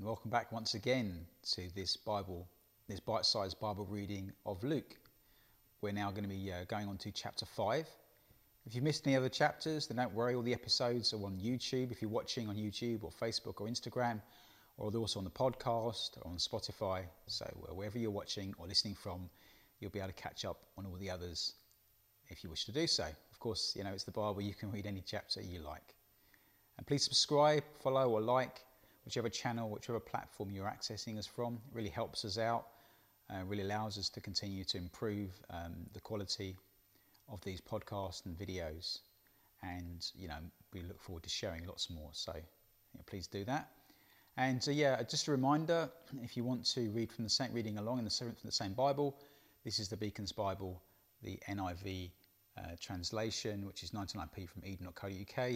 welcome back once again to this Bible, this bite-sized Bible reading of Luke. We're now going to be uh, going on to chapter five. If you've missed any other chapters, then don't worry. All the episodes are on YouTube. If you're watching on YouTube or Facebook or Instagram, or they're also on the podcast or on Spotify. So uh, wherever you're watching or listening from, you'll be able to catch up on all the others if you wish to do so. Of course, you know it's the Bible. You can read any chapter you like. And please subscribe, follow, or like whichever channel, whichever platform you're accessing us from. It really helps us out, uh, really allows us to continue to improve um, the quality of these podcasts and videos. And, you know, we look forward to sharing lots more. So please do that. And uh, yeah, just a reminder, if you want to read from the same, reading along in the from the same Bible, this is the Beacons Bible, the NIV uh, translation, which is 99p from eden.co.uk.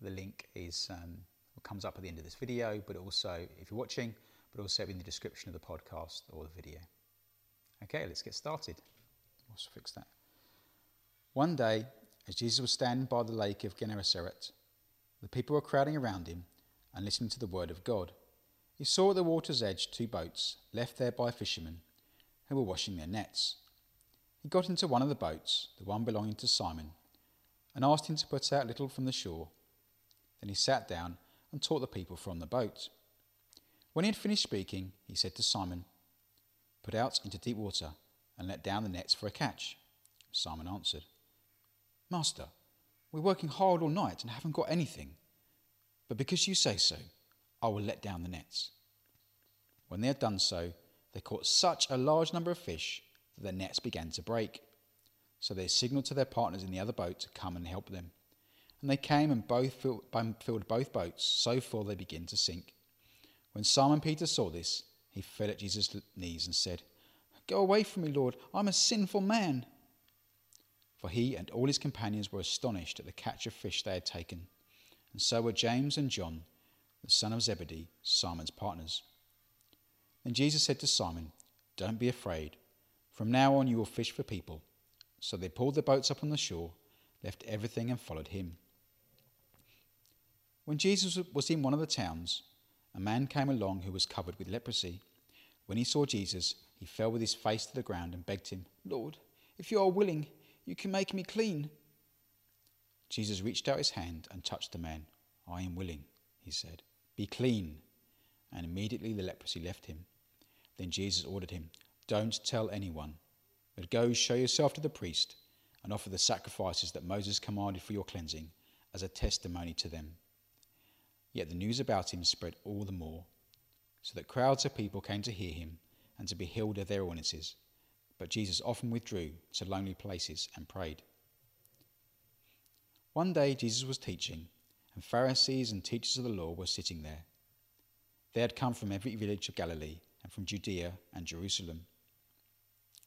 The link is um, comes up at the end of this video, but also if you're watching, but also in the description of the podcast or the video. Okay, let's get started. Let's fix that. One day, as Jesus was standing by the lake of Gennesaret, the people were crowding around him and listening to the word of God. He saw at the water's edge two boats left there by fishermen who were washing their nets. He got into one of the boats, the one belonging to Simon, and asked him to put out a little from the shore. Then he sat down and taught the people from the boat. When he had finished speaking, he said to Simon, Put out into deep water and let down the nets for a catch. Simon answered, Master, we're working hard all night and haven't got anything. But because you say so, I will let down the nets. When they had done so, they caught such a large number of fish that their nets began to break. So they signaled to their partners in the other boat to come and help them. And they came and both filled, filled both boats so full they began to sink. When Simon Peter saw this, he fell at Jesus' knees and said, Go away from me, Lord, I'm a sinful man. For he and all his companions were astonished at the catch of fish they had taken, and so were James and John, the son of Zebedee, Simon's partners. Then Jesus said to Simon, Don't be afraid. From now on you will fish for people. So they pulled their boats up on the shore, left everything, and followed him. When Jesus was in one of the towns, a man came along who was covered with leprosy. When he saw Jesus, he fell with his face to the ground and begged him, Lord, if you are willing, you can make me clean. Jesus reached out his hand and touched the man. I am willing, he said. Be clean. And immediately the leprosy left him. Then Jesus ordered him, Don't tell anyone, but go show yourself to the priest and offer the sacrifices that Moses commanded for your cleansing as a testimony to them. Yet the news about him spread all the more, so that crowds of people came to hear him and to be healed of their illnesses. But Jesus often withdrew to lonely places and prayed. One day Jesus was teaching, and Pharisees and teachers of the law were sitting there. They had come from every village of Galilee and from Judea and Jerusalem.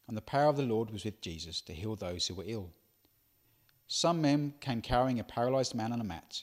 And the power of the Lord was with Jesus to heal those who were ill. Some men came carrying a paralyzed man on a mat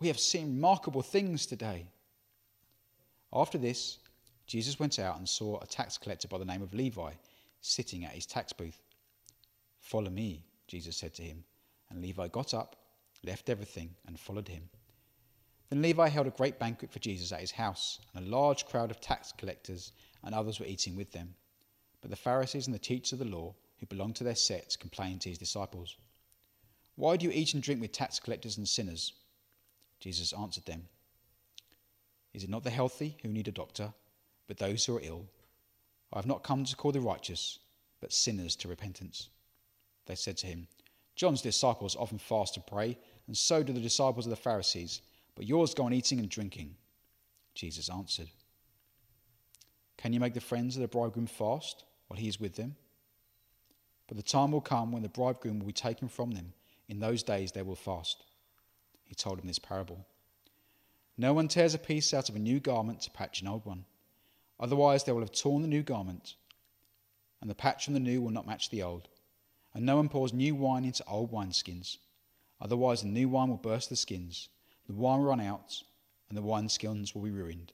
we have seen remarkable things today. After this, Jesus went out and saw a tax collector by the name of Levi sitting at his tax booth. Follow me, Jesus said to him. And Levi got up, left everything, and followed him. Then Levi held a great banquet for Jesus at his house, and a large crowd of tax collectors and others were eating with them. But the Pharisees and the teachers of the law, who belonged to their sets, complained to his disciples Why do you eat and drink with tax collectors and sinners? Jesus answered them Is it not the healthy who need a doctor, but those who are ill. I have not come to call the righteous, but sinners to repentance. They said to him, John's disciples often fast and pray, and so do the disciples of the Pharisees, but yours go on eating and drinking. Jesus answered, Can you make the friends of the bridegroom fast while he is with them? But the time will come when the bridegroom will be taken from them. In those days they will fast. He told them this parable. No one tears a piece out of a new garment to patch an old one. Otherwise, they will have torn the new garment, and the patch from the new will not match the old. And no one pours new wine into old wineskins. Otherwise, the new wine will burst the skins, the wine will run out, and the wineskins will be ruined.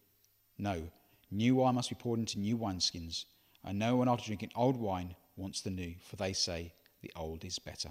No, new wine must be poured into new wineskins, and no one after drinking old wine wants the new, for they say the old is better.